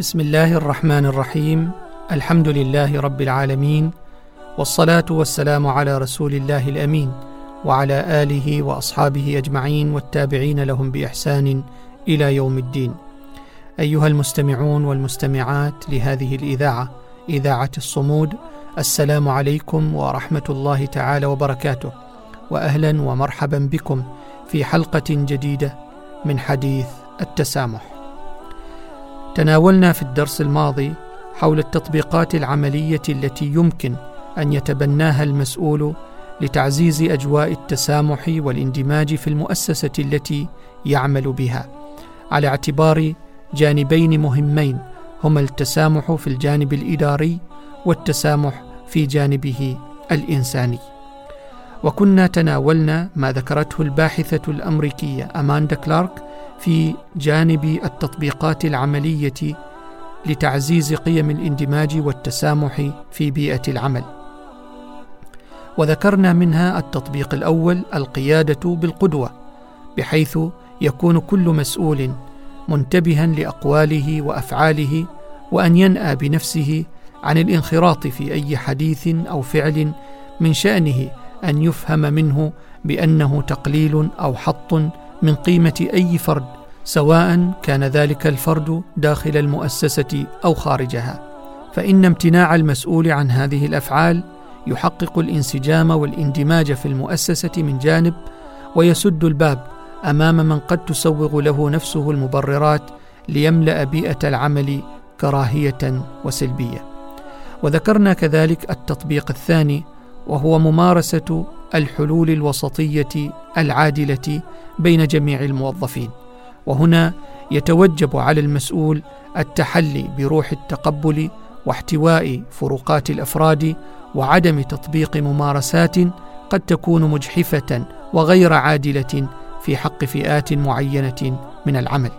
بسم الله الرحمن الرحيم الحمد لله رب العالمين والصلاه والسلام على رسول الله الامين وعلى اله واصحابه اجمعين والتابعين لهم باحسان إلى يوم الدين ايها المستمعون والمستمعات لهذه الاذاعه اذاعه الصمود السلام عليكم ورحمه الله تعالى وبركاته واهلا ومرحبا بكم في حلقه جديده من حديث التسامح تناولنا في الدرس الماضي حول التطبيقات العملية التي يمكن أن يتبناها المسؤول لتعزيز أجواء التسامح والاندماج في المؤسسة التي يعمل بها. على اعتبار جانبين مهمين هما التسامح في الجانب الإداري والتسامح في جانبه الإنساني. وكنا تناولنا ما ذكرته الباحثة الأمريكية أماندا كلارك في جانب التطبيقات العملية لتعزيز قيم الاندماج والتسامح في بيئة العمل. وذكرنا منها التطبيق الأول القيادة بالقدوة بحيث يكون كل مسؤول منتبها لأقواله وأفعاله وأن ينأى بنفسه عن الانخراط في أي حديث أو فعل من شأنه أن يفهم منه بأنه تقليل أو حط من قيمة أي فرد سواء كان ذلك الفرد داخل المؤسسة أو خارجها. فإن امتناع المسؤول عن هذه الأفعال يحقق الانسجام والاندماج في المؤسسة من جانب ويسد الباب أمام من قد تسوغ له نفسه المبررات ليملأ بيئة العمل كراهية وسلبية. وذكرنا كذلك التطبيق الثاني وهو ممارسة الحلول الوسطية العادلة بين جميع الموظفين. وهنا يتوجب على المسؤول التحلي بروح التقبل واحتواء فروقات الأفراد وعدم تطبيق ممارسات قد تكون مجحفة وغير عادلة في حق فئات معينة من العمل.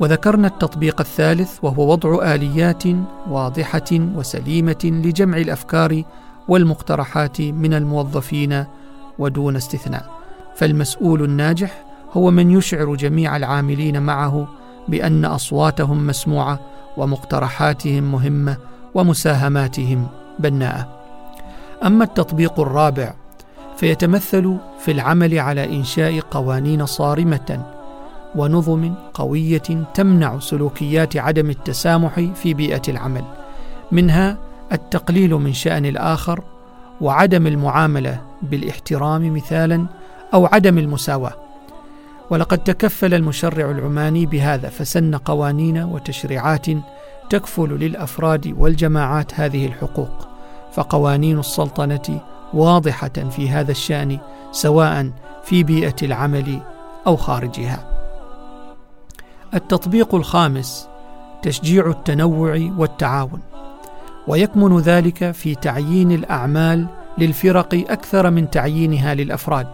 وذكرنا التطبيق الثالث وهو وضع آليات واضحة وسليمة لجمع الأفكار والمقترحات من الموظفين ودون استثناء. فالمسؤول الناجح هو من يشعر جميع العاملين معه بأن أصواتهم مسموعة ومقترحاتهم مهمة ومساهماتهم بناءة. أما التطبيق الرابع فيتمثل في العمل على إنشاء قوانين صارمة ونظم قوية تمنع سلوكيات عدم التسامح في بيئة العمل. منها التقليل من شأن الآخر وعدم المعاملة بالاحترام مثالا أو عدم المساواة. ولقد تكفل المشرع العماني بهذا فسن قوانين وتشريعات تكفل للأفراد والجماعات هذه الحقوق. فقوانين السلطنة واضحة في هذا الشأن سواء في بيئة العمل أو خارجها. التطبيق الخامس تشجيع التنوع والتعاون. ويكمن ذلك في تعيين الأعمال للفرق أكثر من تعيينها للأفراد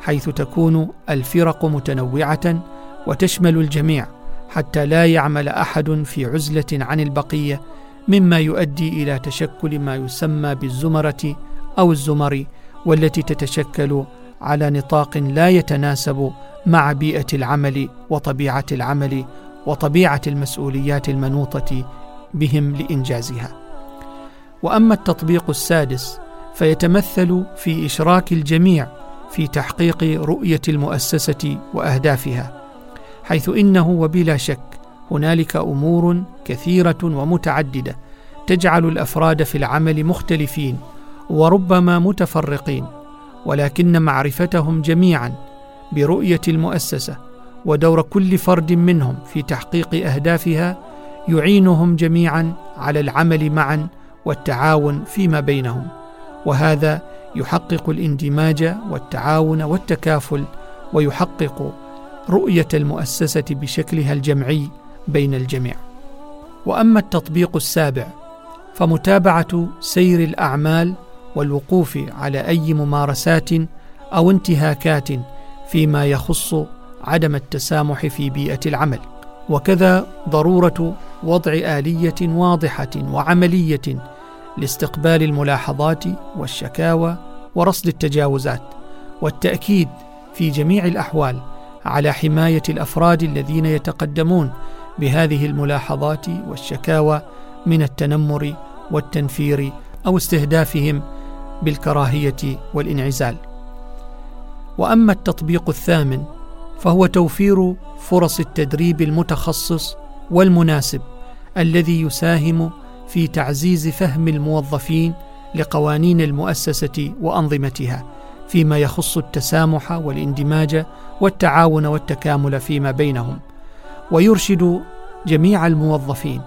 حيث تكون الفرق متنوعة وتشمل الجميع حتى لا يعمل أحد في عزلة عن البقية مما يؤدي إلى تشكل ما يسمى بالزمرة أو الزمر والتي تتشكل على نطاق لا يتناسب مع بيئة العمل وطبيعة العمل وطبيعة المسؤوليات المنوطة بهم لإنجازها. وأما التطبيق السادس فيتمثل في إشراك الجميع في تحقيق رؤية المؤسسة وأهدافها حيث إنه وبلا شك هنالك أمور كثيرة ومتعددة تجعل الأفراد في العمل مختلفين وربما متفرقين ولكن معرفتهم جميعا برؤية المؤسسة ودور كل فرد منهم في تحقيق أهدافها يعينهم جميعا على العمل معا والتعاون فيما بينهم وهذا يحقق الاندماج والتعاون والتكافل ويحقق رؤية المؤسسة بشكلها الجمعي بين الجميع. وأما التطبيق السابع فمتابعة سير الأعمال والوقوف على أي ممارسات أو انتهاكات فيما يخص عدم التسامح في بيئة العمل. وكذا ضرورة وضع آلية واضحة وعملية لاستقبال الملاحظات والشكاوى ورصد التجاوزات والتأكيد في جميع الأحوال على حماية الأفراد الذين يتقدمون بهذه الملاحظات والشكاوى من التنمر والتنفير أو استهدافهم بالكراهية والانعزال. وأما التطبيق الثامن فهو توفير فرص التدريب المتخصص والمناسب الذي يساهم في تعزيز فهم الموظفين لقوانين المؤسسة وأنظمتها فيما يخص التسامح والاندماج والتعاون والتكامل فيما بينهم. ويرشد جميع الموظفين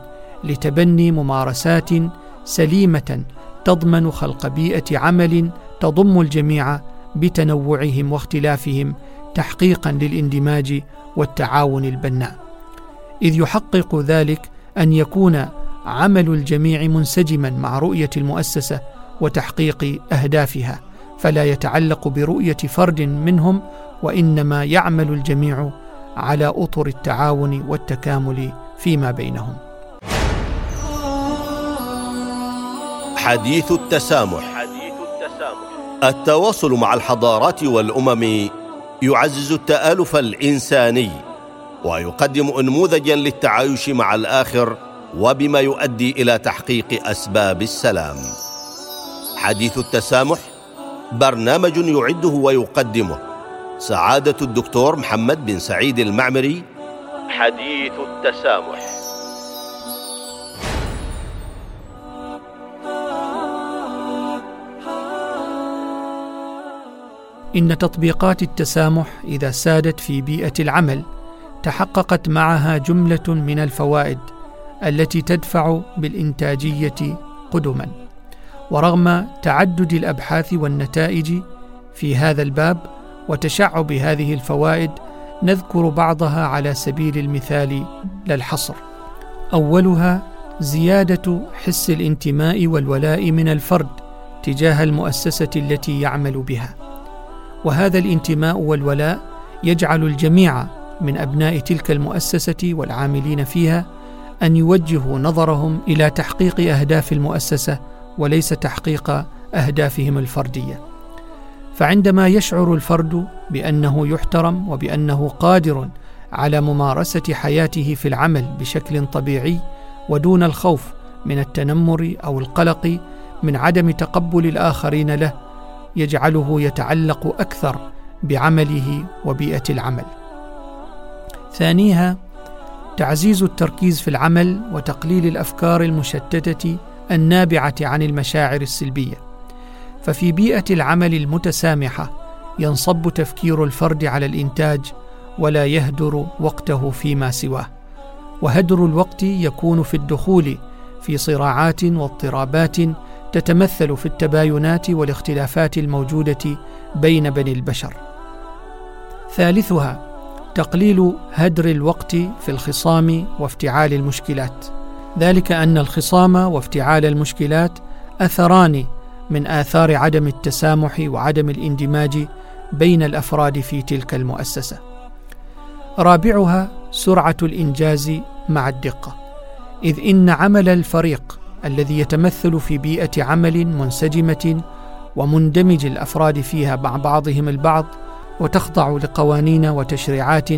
لتبني ممارسات سليمة تضمن خلق بيئة عمل تضم الجميع بتنوعهم واختلافهم تحقيقا للاندماج والتعاون البناء. إذ يحقق ذلك أن يكون عمل الجميع منسجما مع رؤية المؤسسة وتحقيق أهدافها فلا يتعلق برؤية فرد منهم وإنما يعمل الجميع على أطر التعاون والتكامل فيما بينهم. حديث التسامح. التواصل مع الحضارات والأمم يعزز التآلف الإنساني ويقدم انموذجا للتعايش مع الآخر وبما يؤدي إلى تحقيق أسباب السلام. حديث التسامح برنامج يعده ويقدمه سعادة الدكتور محمد بن سعيد المعمري. حديث التسامح. إن تطبيقات التسامح إذا سادت في بيئة العمل تحققت معها جملة من الفوائد. التي تدفع بالإنتاجية قدما. ورغم تعدد الأبحاث والنتائج في هذا الباب وتشعب هذه الفوائد نذكر بعضها على سبيل المثال لا الحصر أولها زيادة حس الانتماء والولاء من الفرد تجاه المؤسسة التي يعمل بها. وهذا الانتماء والولاء يجعل الجميع من أبناء تلك المؤسسة والعاملين فيها أن يوجهوا نظرهم إلى تحقيق أهداف المؤسسة وليس تحقيق أهدافهم الفردية. فعندما يشعر الفرد بأنه يحترم وبأنه قادر على ممارسة حياته في العمل بشكل طبيعي ودون الخوف من التنمر أو القلق من عدم تقبل الآخرين له يجعله يتعلق أكثر بعمله وبيئة العمل. ثانيها تعزيز التركيز في العمل وتقليل الأفكار المشتتة النابعة عن المشاعر السلبية. ففي بيئة العمل المتسامحة ينصب تفكير الفرد على الإنتاج ولا يهدر وقته فيما سواه. وهدر الوقت يكون في الدخول في صراعات واضطرابات تتمثل في التباينات والاختلافات الموجودة بين بني البشر. ثالثها تقليل هدر الوقت في الخصام وافتعال المشكلات. ذلك أن الخصام وافتعال المشكلات أثران من آثار عدم التسامح وعدم الاندماج بين الأفراد في تلك المؤسسة. رابعها سرعة الإنجاز مع الدقة. إذ إن عمل الفريق الذي يتمثل في بيئة عمل منسجمة ومندمج الأفراد فيها مع بعضهم البعض وتخضع لقوانين وتشريعات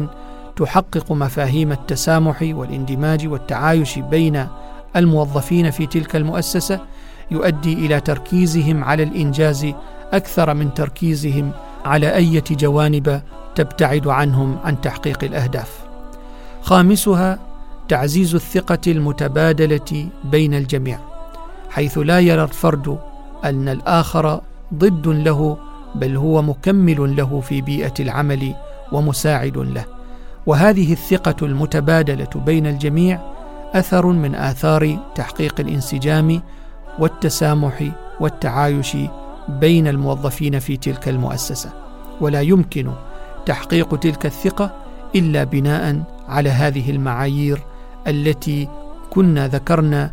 تحقق مفاهيم التسامح والاندماج والتعايش بين الموظفين في تلك المؤسسة يؤدي إلى تركيزهم على الإنجاز أكثر من تركيزهم على أي جوانب تبتعد عنهم عن تحقيق الأهداف. خامسها تعزيز الثقة المتبادلة بين الجميع حيث لا يرى الفرد أن الآخر ضد له بل هو مكمل له في بيئة العمل ومساعد له. وهذه الثقة المتبادلة بين الجميع أثر من آثار تحقيق الانسجام والتسامح والتعايش بين الموظفين في تلك المؤسسة. ولا يمكن تحقيق تلك الثقة إلا بناء على هذه المعايير التي كنا ذكرنا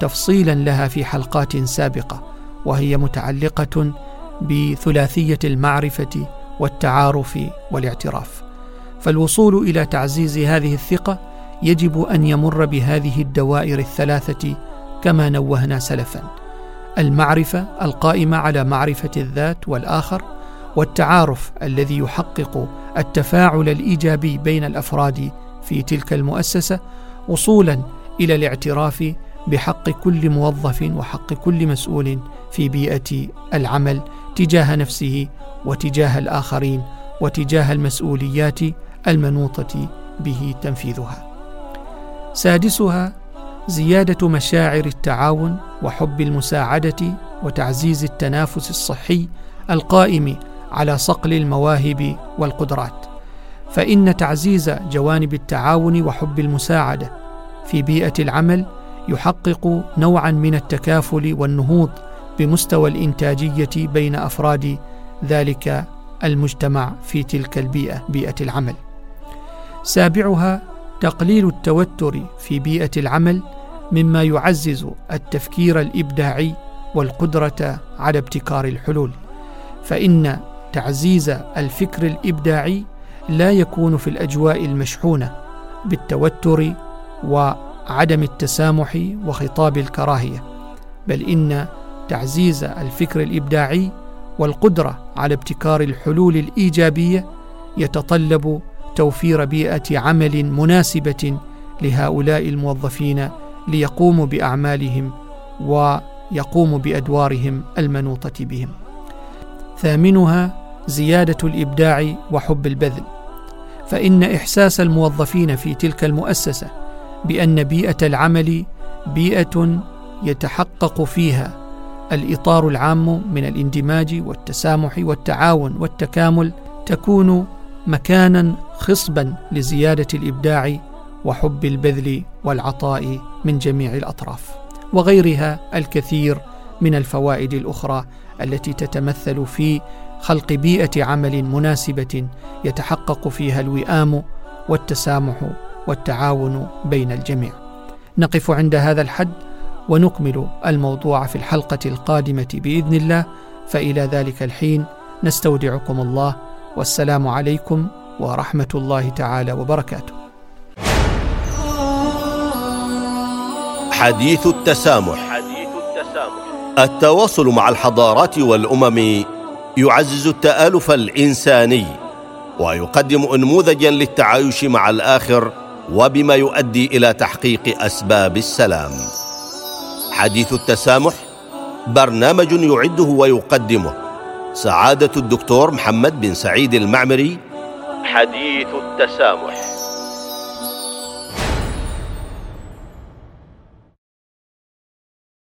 تفصيلا لها في حلقات سابقة وهي متعلقة بثلاثية المعرفة والتعارف والاعتراف. فالوصول إلى تعزيز هذه الثقة يجب أن يمر بهذه الدوائر الثلاثة كما نوهنا سلفا المعرفة القائمة على معرفة الذات والآخر والتعارف الذي يحقق التفاعل الإيجابي بين الأفراد في تلك المؤسسة وصولا إلى الاعتراف بحق كل موظف وحق كل مسؤول في بيئة العمل تجاه نفسه وتجاه الآخرين وتجاه المسؤوليات المنوطة به تنفيذها. سادسها زيادة مشاعر التعاون وحب المساعدة وتعزيز التنافس الصحي القائم على صقل المواهب والقدرات. فإن تعزيز جوانب التعاون وحب المساعدة في بيئة العمل يحقق نوعا من التكافل والنهوض بمستوى الإنتاجية بين أفراد ذلك المجتمع في تلك البيئة بيئة العمل. سابعها تقليل التوتر في بيئة العمل مما يعزز التفكير الإبداعي والقدرة على ابتكار الحلول. فإن تعزيز الفكر الإبداعي لا يكون في الأجواء المشحونة بالتوتر وعدم التسامح وخطاب الكراهية بل إن تعزيز الفكر الإبداعي والقدرة على ابتكار الحلول الإيجابية يتطلب توفير بيئة عمل مناسبة لهؤلاء الموظفين ليقوموا بأعمالهم ويقوموا بأدوارهم المنوطة بهم. ثامنها زيادة الإبداع وحب البذل. فإن إحساس الموظفين في تلك المؤسسة بأن بيئة العمل بيئة يتحقق فيها الإطار العام من الاندماج والتسامح والتعاون والتكامل تكون مكانا خصبا لزيادة الإبداع وحب البذل والعطاء من جميع الأطراف وغيرها الكثير من الفوائد الأخرى التي تتمثل في خلق بيئة عمل مناسبة يتحقق فيها الوئام والتسامح والتعاون بين الجميع. نقف عند هذا الحد ونكمل الموضوع في الحلقة القادمة بإذن الله. فإلى ذلك الحين نستودعكم الله. والسلام عليكم ورحمة الله تعالى وبركاته. حديث التسامح. حديث التسامح التواصل مع الحضارات والأمم يعزز التآلف الإنساني ويقدم انموذجا للتعايش مع الآخر وبما يؤدي إلى تحقيق أسباب السلام. حديث التسامح برنامج يعده ويقدمه. سعادة الدكتور محمد بن سعيد المعمري. حديث التسامح.